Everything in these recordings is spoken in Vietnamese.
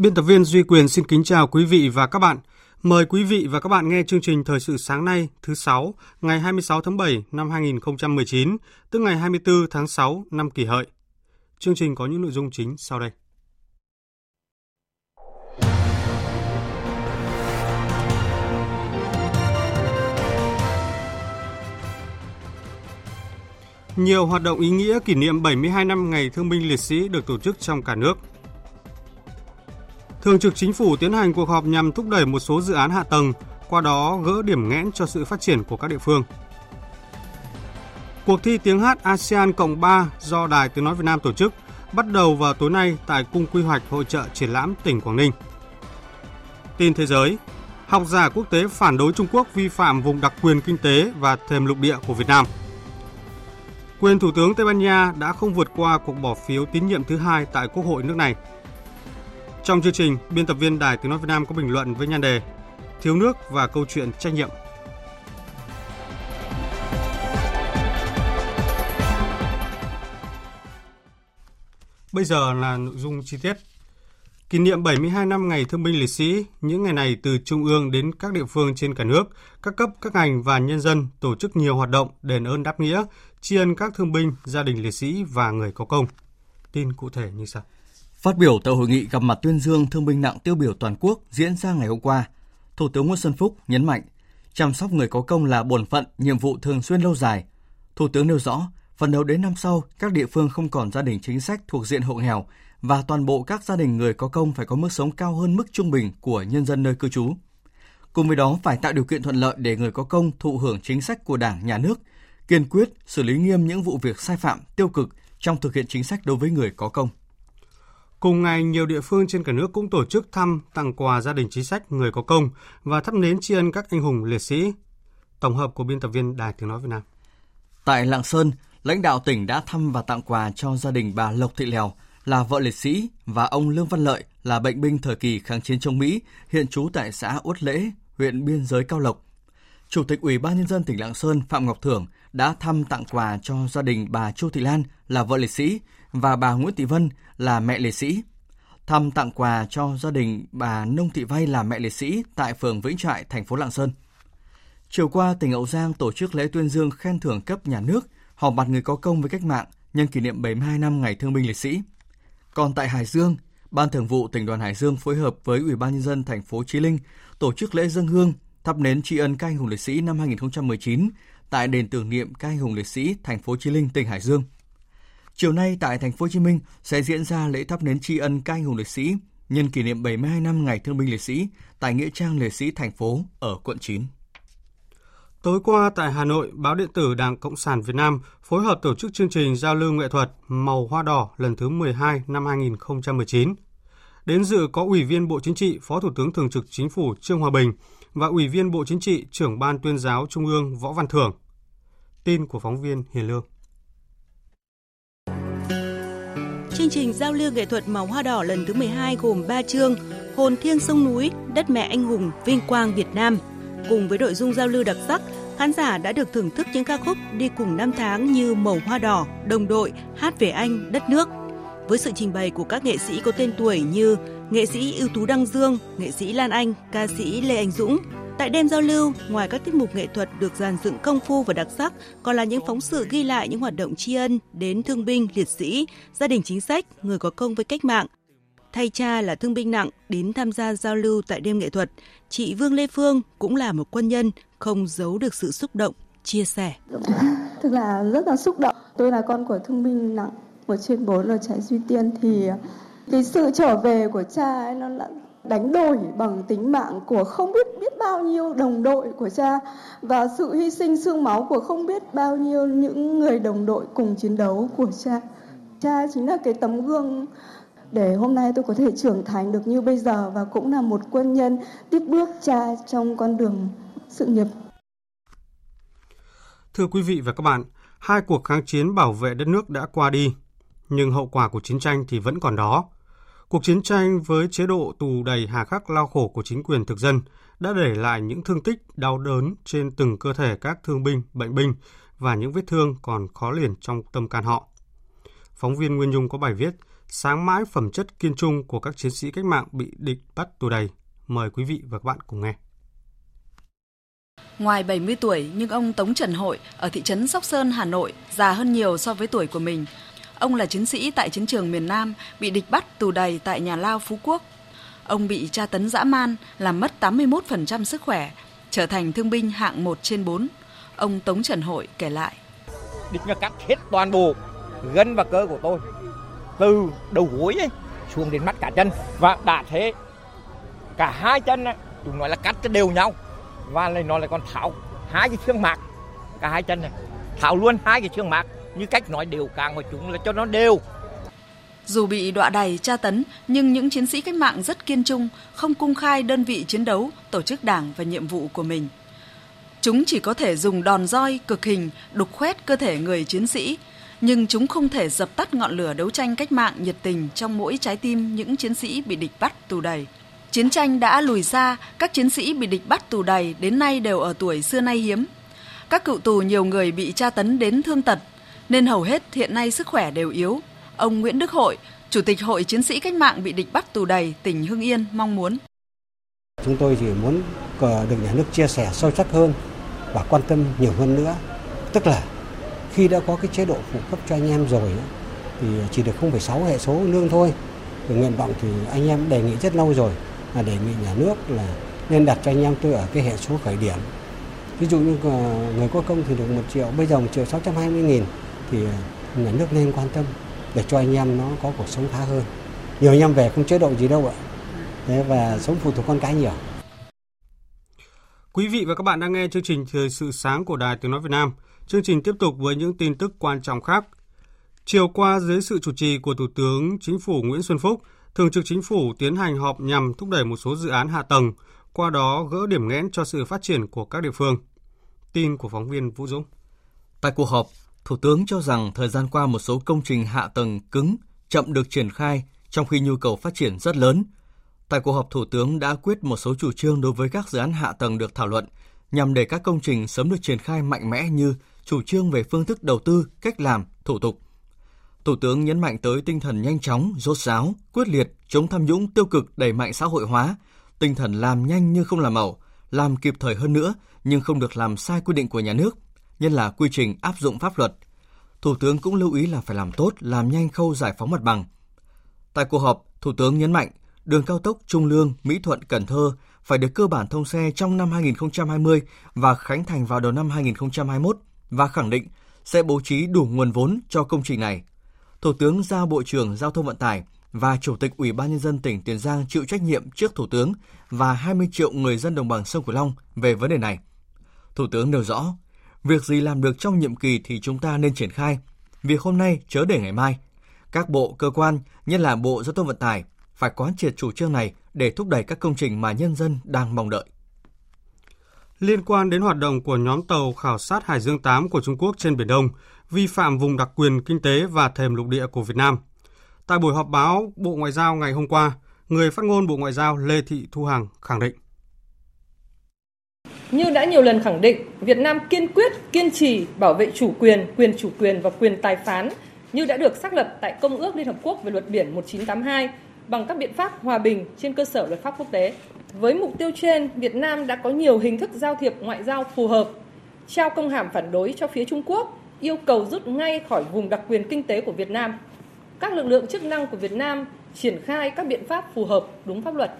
Biên tập viên Duy Quyền xin kính chào quý vị và các bạn. Mời quý vị và các bạn nghe chương trình Thời sự sáng nay thứ sáu ngày 26 tháng 7 năm 2019, tức ngày 24 tháng 6 năm kỷ hợi. Chương trình có những nội dung chính sau đây. Nhiều hoạt động ý nghĩa kỷ niệm 72 năm Ngày Thương binh Liệt sĩ được tổ chức trong cả nước. Thường trực Chính phủ tiến hành cuộc họp nhằm thúc đẩy một số dự án hạ tầng, qua đó gỡ điểm nghẽn cho sự phát triển của các địa phương. Cuộc thi tiếng hát ASEAN Cộng 3 do Đài Tiếng Nói Việt Nam tổ chức bắt đầu vào tối nay tại Cung Quy hoạch Hội trợ Triển lãm tỉnh Quảng Ninh. Tin thế giới, học giả quốc tế phản đối Trung Quốc vi phạm vùng đặc quyền kinh tế và thềm lục địa của Việt Nam. Quyền Thủ tướng Tây Ban Nha đã không vượt qua cuộc bỏ phiếu tín nhiệm thứ hai tại Quốc hội nước này. Trong chương trình, biên tập viên Đài Tiếng Nói Việt Nam có bình luận với nhan đề Thiếu nước và câu chuyện trách nhiệm. Bây giờ là nội dung chi tiết. Kỷ niệm 72 năm Ngày Thương binh Liệt sĩ, những ngày này từ Trung ương đến các địa phương trên cả nước, các cấp, các ngành và nhân dân tổ chức nhiều hoạt động đền ơn đáp nghĩa, tri ân các thương binh, gia đình liệt sĩ và người có công. Tin cụ thể như sau. Phát biểu tại hội nghị gặp mặt tuyên dương thương binh nặng tiêu biểu toàn quốc diễn ra ngày hôm qua, Thủ tướng Nguyễn Xuân Phúc nhấn mạnh, chăm sóc người có công là bổn phận, nhiệm vụ thường xuyên lâu dài. Thủ tướng nêu rõ, phần đầu đến năm sau, các địa phương không còn gia đình chính sách thuộc diện hộ nghèo và toàn bộ các gia đình người có công phải có mức sống cao hơn mức trung bình của nhân dân nơi cư trú. Cùng với đó phải tạo điều kiện thuận lợi để người có công thụ hưởng chính sách của Đảng, Nhà nước, kiên quyết xử lý nghiêm những vụ việc sai phạm, tiêu cực trong thực hiện chính sách đối với người có công. Cùng ngày, nhiều địa phương trên cả nước cũng tổ chức thăm, tặng quà gia đình chính sách người có công và thắp nến tri ân các anh hùng liệt sĩ. Tổng hợp của biên tập viên Đài Tiếng Nói Việt Nam. Tại Lạng Sơn, lãnh đạo tỉnh đã thăm và tặng quà cho gia đình bà Lộc Thị Lèo là vợ liệt sĩ và ông Lương Văn Lợi là bệnh binh thời kỳ kháng chiến chống Mỹ, hiện trú tại xã Uất Lễ, huyện biên giới Cao Lộc. Chủ tịch Ủy ban nhân dân tỉnh Lạng Sơn Phạm Ngọc Thưởng đã thăm tặng quà cho gia đình bà Chu Thị Lan là vợ liệt sĩ và bà Nguyễn Thị Vân là mẹ liệt sĩ. Thăm tặng quà cho gia đình bà Nông Thị Vay là mẹ liệt sĩ tại phường Vĩnh Trại, thành phố Lạng Sơn. Chiều qua, tỉnh Hậu Giang tổ chức lễ tuyên dương khen thưởng cấp nhà nước, họp mặt người có công với cách mạng nhân kỷ niệm 72 năm Ngày Thương binh Liệt sĩ. Còn tại Hải Dương, Ban Thường vụ tỉnh đoàn Hải Dương phối hợp với Ủy ban nhân dân thành phố Chí Linh tổ chức lễ dân hương thắp nến tri ân các anh hùng liệt sĩ năm 2019 tại đền tưởng niệm các anh hùng liệt sĩ thành phố Chí Linh, tỉnh Hải Dương. Chiều nay tại thành phố Hồ Chí Minh sẽ diễn ra lễ thắp nến tri ân các anh hùng liệt sĩ nhân kỷ niệm 72 năm Ngày Thương binh Liệt sĩ tại nghĩa trang liệt sĩ thành phố ở quận 9. Tối qua tại Hà Nội, báo điện tử Đảng Cộng sản Việt Nam phối hợp tổ chức chương trình giao lưu nghệ thuật Màu Hoa Đỏ lần thứ 12 năm 2019. Đến dự có Ủy viên Bộ Chính trị, Phó Thủ tướng Thường trực Chính phủ Trương Hòa Bình và Ủy viên Bộ Chính trị, Trưởng Ban Tuyên giáo Trung ương Võ Văn Thưởng. Tin của phóng viên Hiền Lương. Chương trình giao lưu nghệ thuật Màu Hoa Đỏ lần thứ 12 gồm 3 chương Hồn thiêng sông núi, Đất mẹ anh hùng, Vinh quang Việt Nam. Cùng với nội dung giao lưu đặc sắc, khán giả đã được thưởng thức những ca khúc đi cùng năm tháng như Màu Hoa Đỏ, Đồng đội, Hát về anh, Đất nước. Với sự trình bày của các nghệ sĩ có tên tuổi như nghệ sĩ ưu tú Đăng Dương, nghệ sĩ Lan Anh, ca sĩ Lê Anh Dũng, Tại đêm giao lưu, ngoài các tiết mục nghệ thuật được dàn dựng công phu và đặc sắc, còn là những phóng sự ghi lại những hoạt động tri ân đến thương binh, liệt sĩ, gia đình chính sách, người có công với cách mạng. Thay cha là thương binh nặng đến tham gia giao lưu tại đêm nghệ thuật, chị Vương Lê Phương cũng là một quân nhân không giấu được sự xúc động, chia sẻ. Thực là rất là xúc động. Tôi là con của thương binh nặng một trên bốn ở trại Duy Tiên thì cái sự trở về của cha ấy nó là đánh đổi bằng tính mạng của không biết biết bao nhiêu đồng đội của cha và sự hy sinh xương máu của không biết bao nhiêu những người đồng đội cùng chiến đấu của cha. Cha chính là cái tấm gương để hôm nay tôi có thể trưởng thành được như bây giờ và cũng là một quân nhân tiếp bước cha trong con đường sự nghiệp. Thưa quý vị và các bạn, hai cuộc kháng chiến bảo vệ đất nước đã qua đi, nhưng hậu quả của chiến tranh thì vẫn còn đó. Cuộc chiến tranh với chế độ tù đầy hà khắc lao khổ của chính quyền thực dân đã để lại những thương tích đau đớn trên từng cơ thể các thương binh, bệnh binh và những vết thương còn khó liền trong tâm can họ. Phóng viên Nguyên Dung có bài viết Sáng mãi phẩm chất kiên trung của các chiến sĩ cách mạng bị địch bắt tù đầy. Mời quý vị và các bạn cùng nghe. Ngoài 70 tuổi, nhưng ông Tống Trần Hội ở thị trấn Sóc Sơn, Hà Nội già hơn nhiều so với tuổi của mình. Ông là chiến sĩ tại chiến trường miền Nam, bị địch bắt tù đầy tại nhà lao Phú Quốc. Ông bị tra tấn dã man, làm mất 81% sức khỏe, trở thành thương binh hạng 1 trên 4. Ông Tống Trần Hội kể lại. Địch nó cắt hết toàn bộ gân và cơ của tôi, từ đầu gối ấy, xuống đến mắt cả chân và đã thế cả hai chân ấy, chúng nói là cắt cho đều nhau và lại nó lại còn tháo hai cái xương mạc cả hai chân này tháo luôn hai cái xương mạc như cách nói đều càng của chúng là cho nó đều dù bị đọa đầy tra tấn, nhưng những chiến sĩ cách mạng rất kiên trung, không cung khai đơn vị chiến đấu, tổ chức đảng và nhiệm vụ của mình. Chúng chỉ có thể dùng đòn roi, cực hình, đục khoét cơ thể người chiến sĩ, nhưng chúng không thể dập tắt ngọn lửa đấu tranh cách mạng nhiệt tình trong mỗi trái tim những chiến sĩ bị địch bắt tù đầy. Chiến tranh đã lùi xa, các chiến sĩ bị địch bắt tù đầy đến nay đều ở tuổi xưa nay hiếm. Các cựu tù nhiều người bị tra tấn đến thương tật, nên hầu hết hiện nay sức khỏe đều yếu. Ông Nguyễn Đức Hội, Chủ tịch Hội Chiến sĩ Cách mạng bị địch bắt tù đầy, tỉnh Hưng Yên mong muốn. Chúng tôi chỉ muốn được nhà nước chia sẻ sâu sắc hơn và quan tâm nhiều hơn nữa. Tức là khi đã có cái chế độ phụ cấp cho anh em rồi thì chỉ được 0,6 hệ số lương thôi. Về nguyện vọng thì anh em đề nghị rất lâu rồi là đề nghị nhà nước là nên đặt cho anh em tôi ở cái hệ số khởi điểm. Ví dụ như ờ, người có công thì được 1 triệu, bây giờ 1 triệu 620 nghìn thì nhà nước nên quan tâm để cho anh em nó có cuộc sống khá hơn. Nhiều anh em về không chế độ gì đâu ạ. Thế và sống phụ thuộc con cái nhiều. Quý vị và các bạn đang nghe chương trình Thời sự sáng của Đài Tiếng Nói Việt Nam. Chương trình tiếp tục với những tin tức quan trọng khác. Chiều qua, dưới sự chủ trì của Thủ tướng Chính phủ Nguyễn Xuân Phúc, Thường trực Chính phủ tiến hành họp nhằm thúc đẩy một số dự án hạ tầng, qua đó gỡ điểm nghẽn cho sự phát triển của các địa phương. Tin của phóng viên Vũ Dũng. Tại cuộc họp, Thủ tướng cho rằng thời gian qua một số công trình hạ tầng cứng chậm được triển khai trong khi nhu cầu phát triển rất lớn. Tại cuộc họp, Thủ tướng đã quyết một số chủ trương đối với các dự án hạ tầng được thảo luận nhằm để các công trình sớm được triển khai mạnh mẽ như chủ trương về phương thức đầu tư, cách làm, thủ tục. Thủ tướng nhấn mạnh tới tinh thần nhanh chóng, rốt ráo, quyết liệt, chống tham nhũng tiêu cực đẩy mạnh xã hội hóa, tinh thần làm nhanh nhưng không làm ẩu, làm kịp thời hơn nữa nhưng không được làm sai quy định của nhà nước, nhân là quy trình áp dụng pháp luật. Thủ tướng cũng lưu ý là phải làm tốt, làm nhanh khâu giải phóng mặt bằng. Tại cuộc họp, Thủ tướng nhấn mạnh đường cao tốc Trung Lương, Mỹ Thuận, Cần Thơ phải được cơ bản thông xe trong năm 2020 và khánh thành vào đầu năm 2021 và khẳng định sẽ bố trí đủ nguồn vốn cho công trình này. Thủ tướng giao Bộ trưởng Giao thông Vận tải và Chủ tịch Ủy ban Nhân dân tỉnh Tiền Giang chịu trách nhiệm trước Thủ tướng và 20 triệu người dân đồng bằng sông Cửu Long về vấn đề này. Thủ tướng nêu rõ, việc gì làm được trong nhiệm kỳ thì chúng ta nên triển khai, việc hôm nay chớ để ngày mai. Các bộ, cơ quan, nhất là Bộ Giao thông Vận tải, phải quán triệt chủ trương này để thúc đẩy các công trình mà nhân dân đang mong đợi. Liên quan đến hoạt động của nhóm tàu khảo sát Hải Dương 8 của Trung Quốc trên Biển Đông, vi phạm vùng đặc quyền kinh tế và thềm lục địa của Việt Nam. Tại buổi họp báo Bộ Ngoại giao ngày hôm qua, người phát ngôn Bộ Ngoại giao Lê Thị Thu Hằng khẳng định. Như đã nhiều lần khẳng định, Việt Nam kiên quyết, kiên trì bảo vệ chủ quyền, quyền chủ quyền và quyền tài phán như đã được xác lập tại Công ước Liên Hợp Quốc về luật biển 1982 bằng các biện pháp hòa bình trên cơ sở luật pháp quốc tế. Với mục tiêu trên, Việt Nam đã có nhiều hình thức giao thiệp ngoại giao phù hợp, trao công hàm phản đối cho phía Trung Quốc, yêu cầu rút ngay khỏi vùng đặc quyền kinh tế của Việt Nam. Các lực lượng chức năng của Việt Nam triển khai các biện pháp phù hợp đúng pháp luật,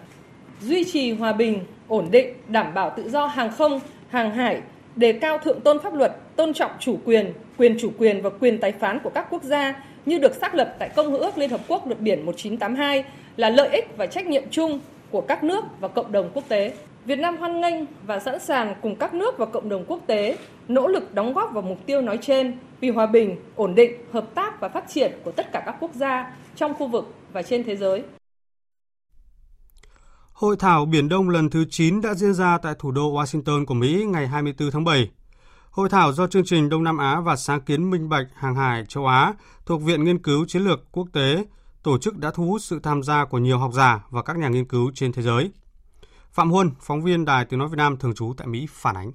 duy trì hòa bình, ổn định, đảm bảo tự do hàng không, hàng hải, đề cao thượng tôn pháp luật, tôn trọng chủ quyền, quyền chủ quyền và quyền tài phán của các quốc gia như được xác lập tại Công ước Liên Hợp Quốc luật biển 1982 là lợi ích và trách nhiệm chung của các nước và cộng đồng quốc tế. Việt Nam hoan nghênh và sẵn sàng cùng các nước và cộng đồng quốc tế nỗ lực đóng góp vào mục tiêu nói trên vì hòa bình, ổn định, hợp tác và phát triển của tất cả các quốc gia trong khu vực và trên thế giới. Hội thảo Biển Đông lần thứ 9 đã diễn ra tại thủ đô Washington của Mỹ ngày 24 tháng 7. Hội thảo do chương trình Đông Nam Á và sáng kiến minh bạch hàng hải châu Á thuộc Viện Nghiên cứu Chiến lược Quốc tế tổ chức đã thu hút sự tham gia của nhiều học giả và các nhà nghiên cứu trên thế giới. Phạm Huân, phóng viên Đài Tiếng Nói Việt Nam thường trú tại Mỹ phản ánh.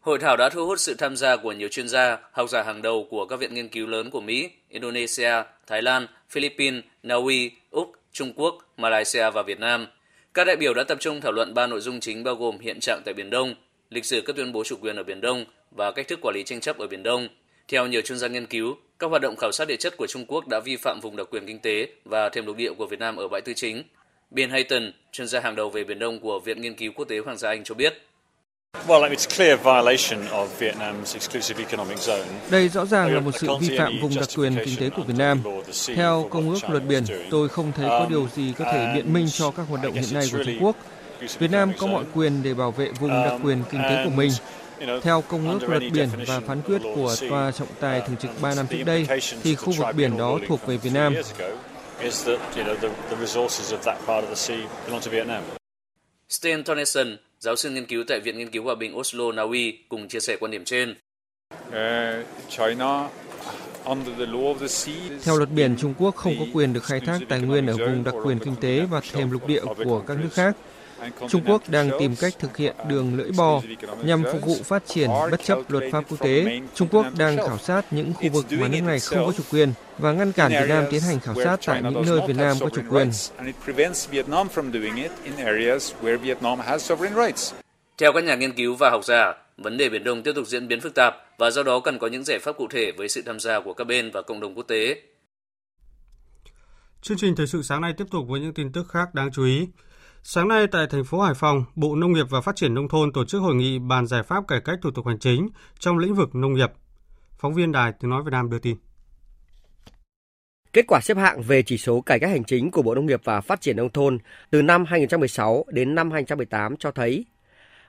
Hội thảo đã thu hút sự tham gia của nhiều chuyên gia, học giả hàng đầu của các viện nghiên cứu lớn của Mỹ, Indonesia, Thái Lan, Philippines, Na Uy, Úc, Trung Quốc, Malaysia và Việt Nam. Các đại biểu đã tập trung thảo luận ba nội dung chính bao gồm hiện trạng tại Biển Đông, lịch sử các tuyên bố chủ quyền ở Biển Đông và cách thức quản lý tranh chấp ở Biển Đông. Theo nhiều chuyên gia nghiên cứu, các hoạt động khảo sát địa chất của Trung Quốc đã vi phạm vùng đặc quyền kinh tế và thềm lục địa của Việt Nam ở bãi tư chính. Bill Hayton, chuyên gia hàng đầu về Biển Đông của Viện Nghiên cứu Quốc tế Hoàng gia Anh cho biết, đây rõ ràng là một sự vi phạm vùng đặc quyền kinh tế của Việt Nam. Theo Công ước Luật Biển, tôi không thấy có điều gì có thể biện minh cho các hoạt động hiện nay của Trung Quốc. Việt Nam có mọi quyền để bảo vệ vùng đặc quyền kinh tế của mình. Theo Công ước Luật Biển và phán quyết của Tòa trọng tài thường trực 3 năm trước đây, thì khu vực biển đó thuộc về Việt Nam. Sten Tonneson, giáo sư nghiên cứu tại Viện Nghiên cứu Hòa bình Oslo, Na Uy, cùng chia sẻ quan điểm trên. Theo luật biển, Trung Quốc không có quyền được khai thác tài nguyên ở vùng đặc quyền kinh tế và thềm lục địa của các nước khác. Trung Quốc đang tìm cách thực hiện đường lưỡi bò nhằm phục vụ phát triển bất chấp luật pháp quốc tế. Trung Quốc đang khảo sát những khu vực mà nước này không có chủ quyền và ngăn cản Việt Nam tiến hành khảo sát tại những nơi Việt Nam có chủ quyền. Theo các nhà nghiên cứu và học giả, vấn đề Biển Đông tiếp tục diễn biến phức tạp và do đó cần có những giải pháp cụ thể với sự tham gia của các bên và cộng đồng quốc tế. Chương trình thời sự sáng nay tiếp tục với những tin tức khác đáng chú ý. Sáng nay tại thành phố Hải Phòng, Bộ Nông nghiệp và Phát triển Nông thôn tổ chức hội nghị bàn giải pháp cải cách thủ tục hành chính trong lĩnh vực nông nghiệp. Phóng viên Đài Tiếng Nói Việt Nam đưa tin. Kết quả xếp hạng về chỉ số cải cách hành chính của Bộ Nông nghiệp và Phát triển Nông thôn từ năm 2016 đến năm 2018 cho thấy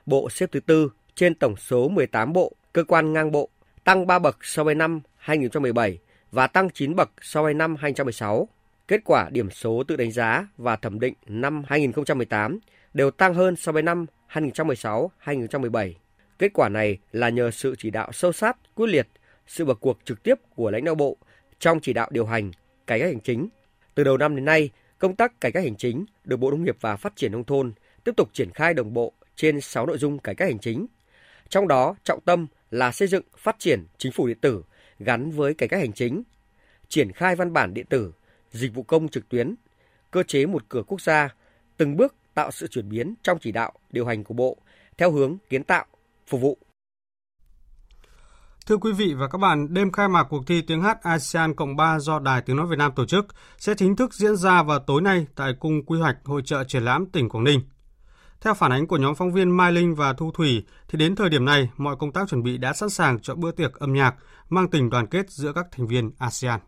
Bộ xếp thứ tư trên tổng số 18 bộ, cơ quan ngang bộ, tăng 3 bậc so với năm 2017 và tăng 9 bậc so với năm 2016. Kết quả điểm số tự đánh giá và thẩm định năm 2018 đều tăng hơn so với năm 2016-2017. Kết quả này là nhờ sự chỉ đạo sâu sát, quyết liệt, sự vào cuộc trực tiếp của lãnh đạo bộ trong chỉ đạo điều hành, cải cách hành chính. Từ đầu năm đến nay, công tác cải cách hành chính được Bộ Nông nghiệp và Phát triển Nông thôn tiếp tục triển khai đồng bộ trên 6 nội dung cải cách hành chính. Trong đó, trọng tâm là xây dựng phát triển chính phủ điện tử gắn với cải cách hành chính, triển khai văn bản điện tử dịch vụ công trực tuyến, cơ chế một cửa quốc gia, từng bước tạo sự chuyển biến trong chỉ đạo, điều hành của Bộ theo hướng kiến tạo, phục vụ. Thưa quý vị và các bạn, đêm khai mạc cuộc thi tiếng hát ASEAN Cộng 3 do Đài Tiếng Nói Việt Nam tổ chức sẽ chính thức diễn ra vào tối nay tại Cung Quy hoạch Hội trợ Triển lãm tỉnh Quảng Ninh. Theo phản ánh của nhóm phóng viên Mai Linh và Thu Thủy, thì đến thời điểm này, mọi công tác chuẩn bị đã sẵn sàng cho bữa tiệc âm nhạc mang tình đoàn kết giữa các thành viên ASEAN.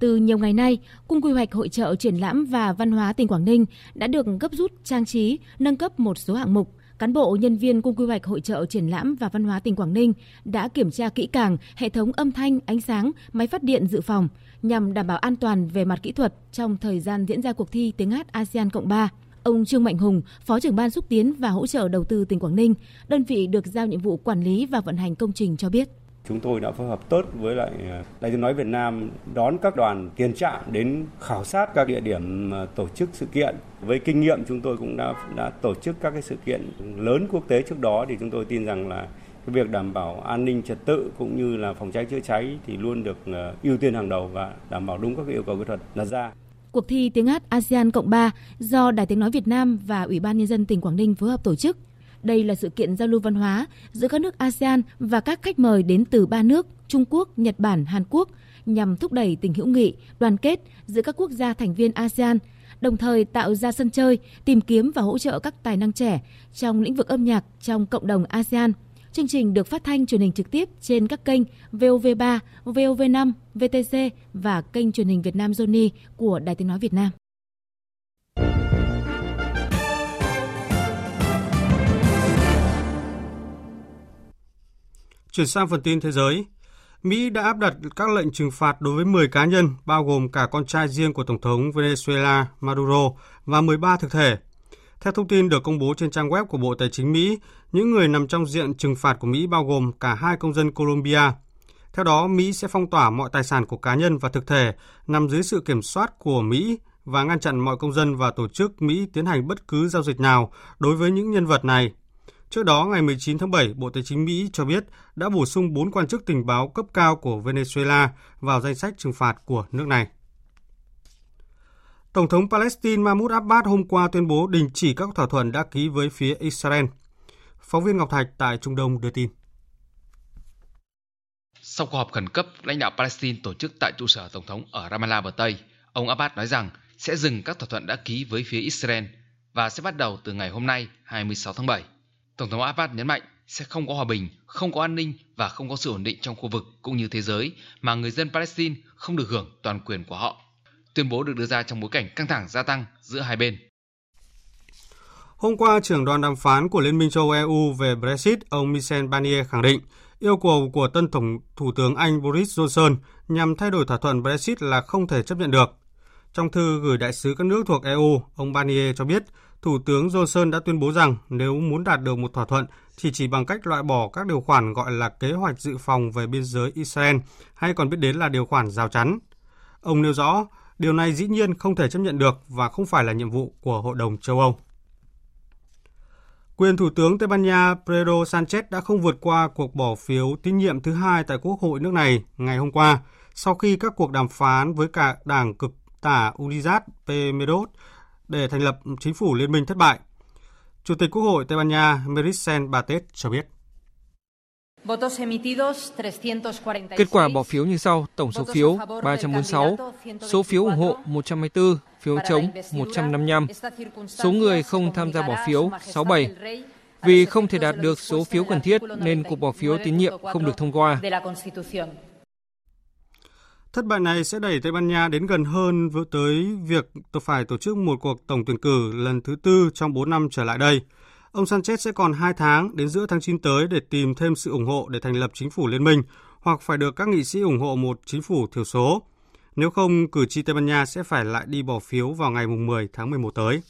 Từ nhiều ngày nay, Cung quy hoạch hội trợ triển lãm và văn hóa tỉnh Quảng Ninh đã được gấp rút trang trí, nâng cấp một số hạng mục. Cán bộ nhân viên Cung quy hoạch hội trợ triển lãm và văn hóa tỉnh Quảng Ninh đã kiểm tra kỹ càng hệ thống âm thanh, ánh sáng, máy phát điện dự phòng nhằm đảm bảo an toàn về mặt kỹ thuật trong thời gian diễn ra cuộc thi tiếng hát ASEAN Cộng 3. Ông Trương Mạnh Hùng, Phó trưởng ban xúc tiến và hỗ trợ đầu tư tỉnh Quảng Ninh, đơn vị được giao nhiệm vụ quản lý và vận hành công trình cho biết. Chúng tôi đã phối hợp tốt với lại Đại Đài tiếng nói Việt Nam đón các đoàn tiền trạm đến khảo sát các địa điểm ờ, tổ chức sự kiện. Với kinh nghiệm chúng tôi cũng đã đã tổ chức các cái sự kiện lớn quốc tế trước đó thì chúng tôi tin rằng là cái việc đảm bảo an ninh trật tự cũng như là phòng cháy chữa cháy thì luôn được ờ, ưu tiên hàng đầu và đảm bảo đúng các yêu cầu kỹ thuật đặt ra. Cuộc thi tiếng hát ASEAN Cộng 3 do Đài Tiếng Nói Việt Nam và Ủy ban Nhân dân tỉnh Quảng Ninh phối hợp tổ chức đây là sự kiện giao lưu văn hóa giữa các nước ASEAN và các khách mời đến từ ba nước Trung Quốc, Nhật Bản, Hàn Quốc nhằm thúc đẩy tình hữu nghị, đoàn kết giữa các quốc gia thành viên ASEAN, đồng thời tạo ra sân chơi, tìm kiếm và hỗ trợ các tài năng trẻ trong lĩnh vực âm nhạc trong cộng đồng ASEAN. Chương trình được phát thanh truyền hình trực tiếp trên các kênh VOV3, VOV5, VTC và kênh truyền hình Việt Nam Zony của Đài Tiếng Nói Việt Nam. Chuyển sang phần tin thế giới. Mỹ đã áp đặt các lệnh trừng phạt đối với 10 cá nhân, bao gồm cả con trai riêng của Tổng thống Venezuela Maduro và 13 thực thể. Theo thông tin được công bố trên trang web của Bộ Tài chính Mỹ, những người nằm trong diện trừng phạt của Mỹ bao gồm cả hai công dân Colombia. Theo đó, Mỹ sẽ phong tỏa mọi tài sản của cá nhân và thực thể nằm dưới sự kiểm soát của Mỹ và ngăn chặn mọi công dân và tổ chức Mỹ tiến hành bất cứ giao dịch nào đối với những nhân vật này Trước đó, ngày 19 tháng 7, Bộ Tài chính Mỹ cho biết đã bổ sung 4 quan chức tình báo cấp cao của Venezuela vào danh sách trừng phạt của nước này. Tổng thống Palestine Mahmoud Abbas hôm qua tuyên bố đình chỉ các thỏa thuận đã ký với phía Israel. Phóng viên Ngọc Thạch tại Trung Đông đưa tin. Sau cuộc họp khẩn cấp lãnh đạo Palestine tổ chức tại trụ sở Tổng thống ở Ramallah bờ Tây, ông Abbas nói rằng sẽ dừng các thỏa thuận đã ký với phía Israel và sẽ bắt đầu từ ngày hôm nay 26 tháng 7. Tổng thống Abbas nhấn mạnh sẽ không có hòa bình, không có an ninh và không có sự ổn định trong khu vực cũng như thế giới mà người dân Palestine không được hưởng toàn quyền của họ. Tuyên bố được đưa ra trong bối cảnh căng thẳng gia tăng giữa hai bên. Hôm qua, trưởng đoàn đàm phán của Liên minh châu EU về Brexit, ông Michel Barnier khẳng định yêu cầu của tân Tổng Thủ tướng Anh Boris Johnson nhằm thay đổi thỏa thuận Brexit là không thể chấp nhận được. Trong thư gửi đại sứ các nước thuộc EU, ông Barnier cho biết Thủ tướng Johnson đã tuyên bố rằng nếu muốn đạt được một thỏa thuận thì chỉ bằng cách loại bỏ các điều khoản gọi là kế hoạch dự phòng về biên giới Israel hay còn biết đến là điều khoản rào chắn. Ông nêu rõ, điều này dĩ nhiên không thể chấp nhận được và không phải là nhiệm vụ của Hội đồng châu Âu. Quyền Thủ tướng Tây Ban Nha Pedro Sanchez đã không vượt qua cuộc bỏ phiếu tín nhiệm thứ hai tại Quốc hội nước này ngày hôm qua, sau khi các cuộc đàm phán với cả đảng cực tả Unidad Pemeros để thành lập chính phủ liên minh thất bại. Chủ tịch Quốc hội Tây Ban Nha Meritxell Batet cho biết. Kết quả bỏ phiếu như sau, tổng số phiếu 346, số phiếu ủng hộ 124, phiếu chống 155, số người không tham gia bỏ phiếu 67. Vì không thể đạt được số phiếu cần thiết nên cuộc bỏ phiếu tín nhiệm không được thông qua. Thất bại này sẽ đẩy Tây Ban Nha đến gần hơn tới việc phải tổ chức một cuộc tổng tuyển cử lần thứ tư trong 4 năm trở lại đây. Ông Sanchez sẽ còn 2 tháng đến giữa tháng 9 tới để tìm thêm sự ủng hộ để thành lập chính phủ liên minh hoặc phải được các nghị sĩ ủng hộ một chính phủ thiểu số. Nếu không, cử tri Tây Ban Nha sẽ phải lại đi bỏ phiếu vào ngày 10 tháng 11 tới.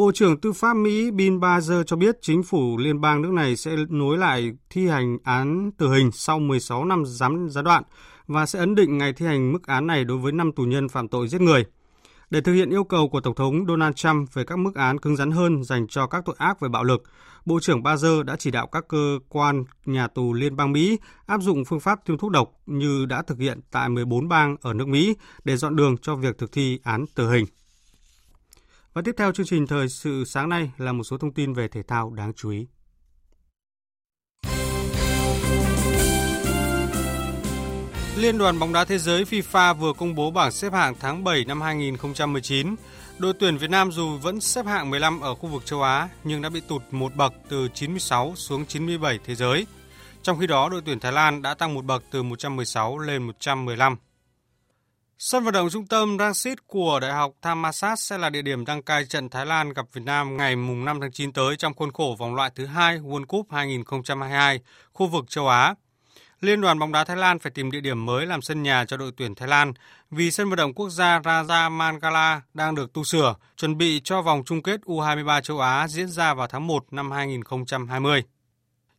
Bộ trưởng Tư pháp Mỹ Bill Barger cho biết chính phủ liên bang nước này sẽ nối lại thi hành án tử hình sau 16 năm gián gián đoạn và sẽ ấn định ngày thi hành mức án này đối với 5 tù nhân phạm tội giết người. Để thực hiện yêu cầu của Tổng thống Donald Trump về các mức án cứng rắn hơn dành cho các tội ác về bạo lực, Bộ trưởng Barger đã chỉ đạo các cơ quan nhà tù liên bang Mỹ áp dụng phương pháp tiêm thuốc độc như đã thực hiện tại 14 bang ở nước Mỹ để dọn đường cho việc thực thi án tử hình. Và tiếp theo chương trình thời sự sáng nay là một số thông tin về thể thao đáng chú ý. Liên đoàn bóng đá thế giới FIFA vừa công bố bảng xếp hạng tháng 7 năm 2019. Đội tuyển Việt Nam dù vẫn xếp hạng 15 ở khu vực châu Á nhưng đã bị tụt một bậc từ 96 xuống 97 thế giới. Trong khi đó, đội tuyển Thái Lan đã tăng một bậc từ 116 lên 115. Sân vận động trung tâm Rangsit của Đại học Thammasat sẽ là địa điểm đăng cai trận Thái Lan gặp Việt Nam ngày 5 tháng 9 tới trong khuôn khổ vòng loại thứ hai World Cup 2022 khu vực châu Á. Liên đoàn bóng đá Thái Lan phải tìm địa điểm mới làm sân nhà cho đội tuyển Thái Lan vì sân vận động quốc gia Raja Mangala đang được tu sửa, chuẩn bị cho vòng chung kết U23 châu Á diễn ra vào tháng 1 năm 2020.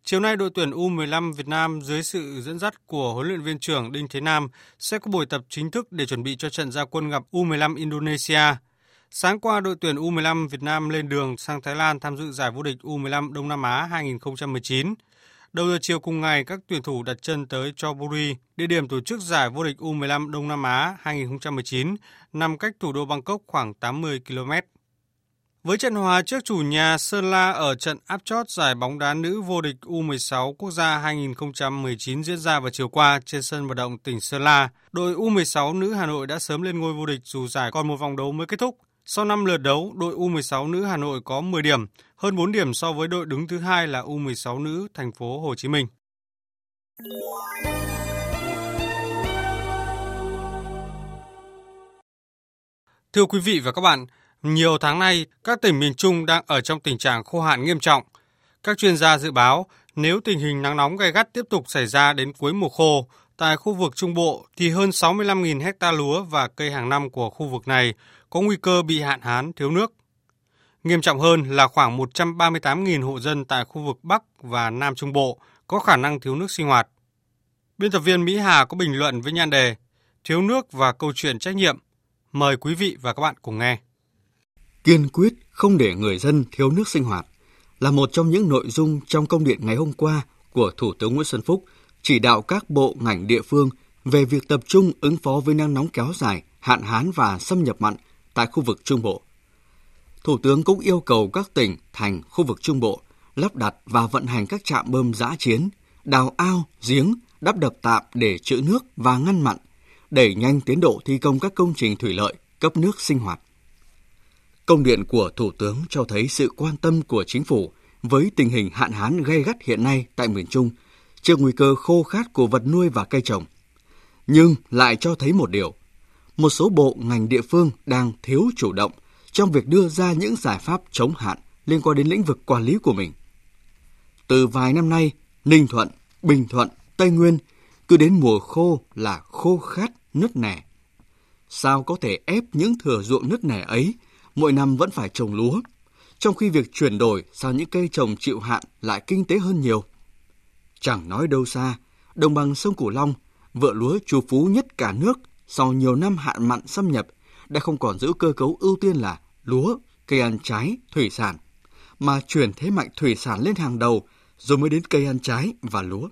Chiều nay, đội tuyển U15 Việt Nam dưới sự dẫn dắt của huấn luyện viên trưởng Đinh Thế Nam sẽ có buổi tập chính thức để chuẩn bị cho trận ra quân gặp U15 Indonesia. Sáng qua, đội tuyển U15 Việt Nam lên đường sang Thái Lan tham dự giải vô địch U15 Đông Nam Á 2019. Đầu giờ chiều cùng ngày, các tuyển thủ đặt chân tới Chonburi, địa điểm tổ chức giải vô địch U15 Đông Nam Á 2019, nằm cách thủ đô Bangkok khoảng 80 km. Với trận hòa trước chủ nhà Sơn La ở trận áp chót giải bóng đá nữ vô địch U16 quốc gia 2019 diễn ra vào chiều qua trên sân vận động tỉnh Sơn La, đội U16 nữ Hà Nội đã sớm lên ngôi vô địch dù giải còn một vòng đấu mới kết thúc. Sau 5 lượt đấu, đội U16 nữ Hà Nội có 10 điểm, hơn 4 điểm so với đội đứng thứ hai là U16 nữ thành phố Hồ Chí Minh. Thưa quý vị và các bạn, nhiều tháng nay, các tỉnh miền Trung đang ở trong tình trạng khô hạn nghiêm trọng. Các chuyên gia dự báo, nếu tình hình nắng nóng gay gắt tiếp tục xảy ra đến cuối mùa khô, tại khu vực Trung Bộ thì hơn 65.000 hecta lúa và cây hàng năm của khu vực này có nguy cơ bị hạn hán thiếu nước. Nghiêm trọng hơn là khoảng 138.000 hộ dân tại khu vực Bắc và Nam Trung Bộ có khả năng thiếu nước sinh hoạt. Biên tập viên Mỹ Hà có bình luận với nhan đề Thiếu nước và câu chuyện trách nhiệm. Mời quý vị và các bạn cùng nghe kiên quyết không để người dân thiếu nước sinh hoạt là một trong những nội dung trong công điện ngày hôm qua của Thủ tướng Nguyễn Xuân Phúc chỉ đạo các bộ ngành địa phương về việc tập trung ứng phó với nắng nóng kéo dài, hạn hán và xâm nhập mặn tại khu vực Trung Bộ. Thủ tướng cũng yêu cầu các tỉnh, thành, khu vực Trung Bộ lắp đặt và vận hành các trạm bơm giã chiến, đào ao, giếng, đắp đập tạm để trữ nước và ngăn mặn, đẩy nhanh tiến độ thi công các công trình thủy lợi, cấp nước sinh hoạt. Công điện của Thủ tướng cho thấy sự quan tâm của chính phủ với tình hình hạn hán gây gắt hiện nay tại miền Trung, trước nguy cơ khô khát của vật nuôi và cây trồng. Nhưng lại cho thấy một điều, một số bộ ngành địa phương đang thiếu chủ động trong việc đưa ra những giải pháp chống hạn liên quan đến lĩnh vực quản lý của mình. Từ vài năm nay, Ninh Thuận, Bình Thuận, Tây Nguyên cứ đến mùa khô là khô khát, nứt nẻ. Sao có thể ép những thừa ruộng nứt nẻ ấy mỗi năm vẫn phải trồng lúa, trong khi việc chuyển đổi sang những cây trồng chịu hạn lại kinh tế hơn nhiều. Chẳng nói đâu xa, đồng bằng sông Cửu Long, vựa lúa chủ phú nhất cả nước sau nhiều năm hạn mặn xâm nhập đã không còn giữ cơ cấu ưu tiên là lúa, cây ăn trái, thủy sản, mà chuyển thế mạnh thủy sản lên hàng đầu rồi mới đến cây ăn trái và lúa.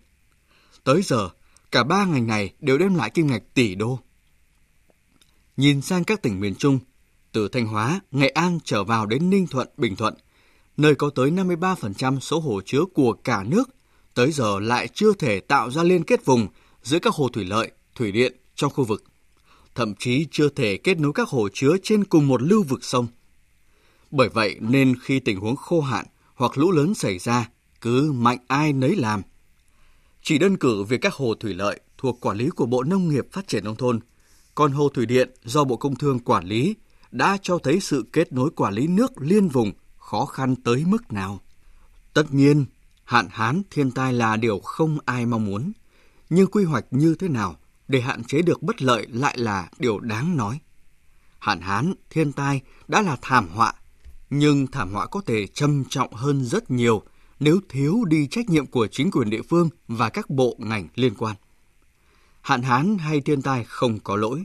Tới giờ, cả ba ngành này đều đem lại kim ngạch tỷ đô. Nhìn sang các tỉnh miền Trung, từ Thanh Hóa, Nghệ An trở vào đến Ninh Thuận, Bình Thuận, nơi có tới 53% số hồ chứa của cả nước, tới giờ lại chưa thể tạo ra liên kết vùng giữa các hồ thủy lợi, thủy điện trong khu vực. Thậm chí chưa thể kết nối các hồ chứa trên cùng một lưu vực sông. Bởi vậy nên khi tình huống khô hạn hoặc lũ lớn xảy ra, cứ mạnh ai nấy làm. Chỉ đơn cử việc các hồ thủy lợi thuộc quản lý của Bộ Nông nghiệp Phát triển Nông thôn, còn hồ thủy điện do Bộ Công Thương quản lý đã cho thấy sự kết nối quản lý nước liên vùng khó khăn tới mức nào. Tất nhiên, hạn hán thiên tai là điều không ai mong muốn, nhưng quy hoạch như thế nào để hạn chế được bất lợi lại là điều đáng nói. Hạn hán, thiên tai đã là thảm họa, nhưng thảm họa có thể trầm trọng hơn rất nhiều nếu thiếu đi trách nhiệm của chính quyền địa phương và các bộ ngành liên quan. Hạn hán hay thiên tai không có lỗi.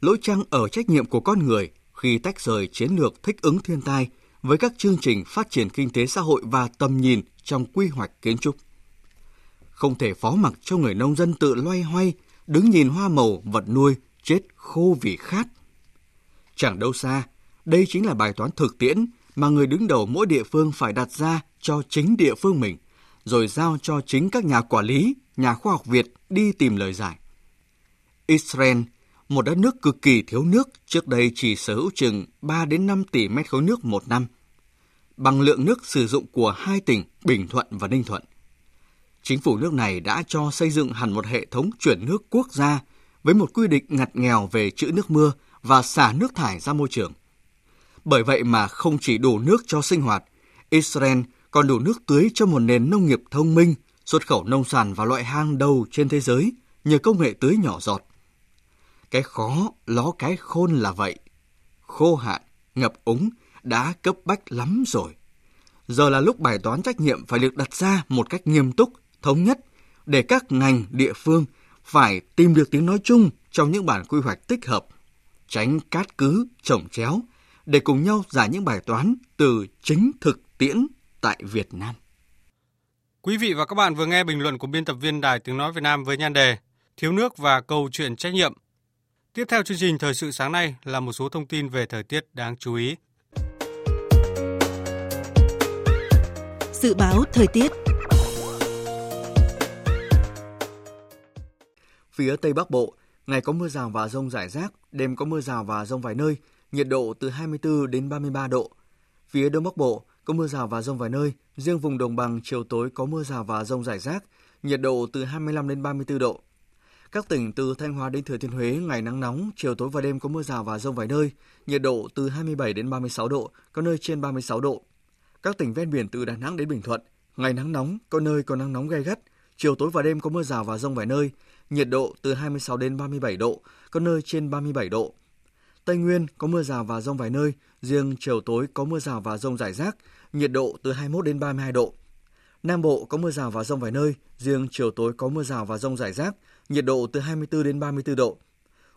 Lỗi chăng ở trách nhiệm của con người khi tách rời chiến lược thích ứng thiên tai với các chương trình phát triển kinh tế xã hội và tầm nhìn trong quy hoạch kiến trúc. Không thể phó mặc cho người nông dân tự loay hoay, đứng nhìn hoa màu vật nuôi chết khô vì khát. Chẳng đâu xa, đây chính là bài toán thực tiễn mà người đứng đầu mỗi địa phương phải đặt ra cho chính địa phương mình, rồi giao cho chính các nhà quản lý, nhà khoa học Việt đi tìm lời giải. Israel một đất nước cực kỳ thiếu nước trước đây chỉ sở hữu chừng 3 đến 5 tỷ mét khối nước một năm, bằng lượng nước sử dụng của hai tỉnh Bình Thuận và Ninh Thuận. Chính phủ nước này đã cho xây dựng hẳn một hệ thống chuyển nước quốc gia với một quy định ngặt nghèo về trữ nước mưa và xả nước thải ra môi trường. Bởi vậy mà không chỉ đủ nước cho sinh hoạt, Israel còn đủ nước tưới cho một nền nông nghiệp thông minh, xuất khẩu nông sản vào loại hàng đầu trên thế giới nhờ công nghệ tưới nhỏ giọt. Cái khó ló cái khôn là vậy. Khô hạn, ngập úng đã cấp bách lắm rồi. Giờ là lúc bài toán trách nhiệm phải được đặt ra một cách nghiêm túc, thống nhất để các ngành địa phương phải tìm được tiếng nói chung trong những bản quy hoạch tích hợp, tránh cát cứ, trồng chéo để cùng nhau giải những bài toán từ chính thực tiễn tại Việt Nam. Quý vị và các bạn vừa nghe bình luận của biên tập viên Đài Tiếng Nói Việt Nam với nhan đề Thiếu nước và câu chuyện trách nhiệm Tiếp theo chương trình Thời sự sáng nay là một số thông tin về thời tiết đáng chú ý. Dự báo thời tiết Phía Tây Bắc Bộ, ngày có mưa rào và rông rải rác, đêm có mưa rào và rông vài nơi, nhiệt độ từ 24 đến 33 độ. Phía Đông Bắc Bộ có mưa rào và rông vài nơi, riêng vùng đồng bằng chiều tối có mưa rào và rông rải rác, nhiệt độ từ 25 đến 34 độ. Các tỉnh từ Thanh Hóa đến Thừa Thiên Huế ngày nắng nóng, chiều tối và đêm có mưa rào và rông vài nơi, nhiệt độ từ 27 đến 36 độ, có nơi trên 36 độ. Các tỉnh ven biển từ Đà Nẵng đến Bình Thuận, ngày nắng nóng, có nơi có nắng nóng gay gắt, chiều tối và đêm có mưa rào và rông vài nơi, nhiệt độ từ 26 đến 37 độ, có nơi trên 37 độ. Tây Nguyên có mưa rào và rông vài nơi, riêng chiều tối có mưa rào và rông rải rác, nhiệt độ từ 21 đến 32 độ. Nam Bộ có mưa rào và rông vài nơi, riêng chiều tối có mưa rào và rông rải rác, nhiệt độ từ 24 đến 34 độ.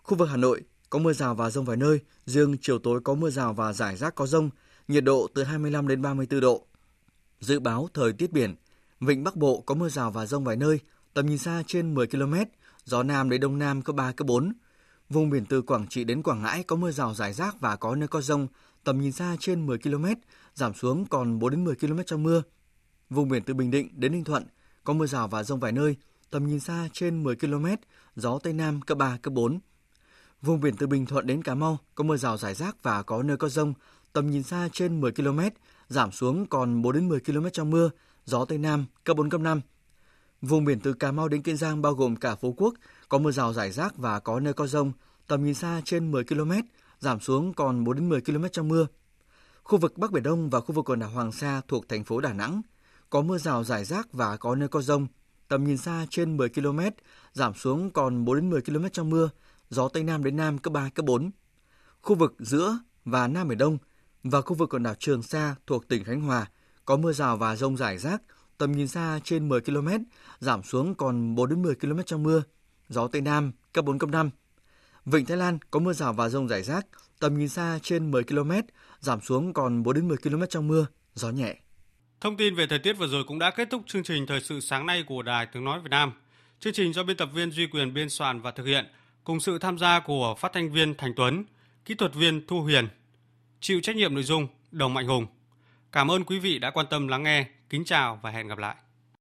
Khu vực Hà Nội có mưa rào và rông vài nơi, riêng chiều tối có mưa rào và rải rác có rông, nhiệt độ từ 25 đến 34 độ. Dự báo thời tiết biển, Vịnh Bắc Bộ có mưa rào và rông vài nơi, tầm nhìn xa trên 10 km, gió Nam đến Đông Nam cấp 3, cấp 4. Vùng biển từ Quảng Trị đến Quảng Ngãi có mưa rào rải rác và có nơi có rông, tầm nhìn xa trên 10 km, giảm xuống còn 4 đến 10 km trong mưa. Vùng biển từ Bình Định đến Ninh Thuận có mưa rào và rông vài nơi, tầm nhìn xa trên 10 km, gió Tây Nam cấp 3, cấp 4. Vùng biển từ Bình Thuận đến Cà Mau có mưa rào rải rác và có nơi có rông, tầm nhìn xa trên 10 km, giảm xuống còn 4 đến 10 km trong mưa, gió Tây Nam cấp 4, cấp 5. Vùng biển từ Cà Mau đến Kiên Giang bao gồm cả Phú Quốc có mưa rào rải rác và có nơi có rông, tầm nhìn xa trên 10 km, giảm xuống còn 4 đến 10 km trong mưa. Khu vực Bắc Biển Đông và khu vực quần đảo Hoàng Sa thuộc thành phố Đà Nẵng có mưa rào rải rác và có nơi có rông, tầm nhìn xa trên 10 km, giảm xuống còn 4 đến 10 km trong mưa, gió Tây Nam đến Nam cấp 3, cấp 4. Khu vực giữa và Nam Biển Đông và khu vực quần đảo Trường Sa thuộc tỉnh Khánh Hòa có mưa rào và rông rải rác, tầm nhìn xa trên 10 km, giảm xuống còn 4 đến 10 km trong mưa, gió Tây Nam cấp 4, cấp 5. Vịnh Thái Lan có mưa rào và rông rải rác, tầm nhìn xa trên 10 km, giảm xuống còn 4 đến 10 km trong mưa, gió nhẹ. Thông tin về thời tiết vừa rồi cũng đã kết thúc chương trình thời sự sáng nay của Đài Tiếng nói Việt Nam. Chương trình do biên tập viên Duy Quyền biên soạn và thực hiện, cùng sự tham gia của phát thanh viên Thành Tuấn, kỹ thuật viên Thu Huyền, chịu trách nhiệm nội dung Đồng Mạnh Hùng. Cảm ơn quý vị đã quan tâm lắng nghe. Kính chào và hẹn gặp lại.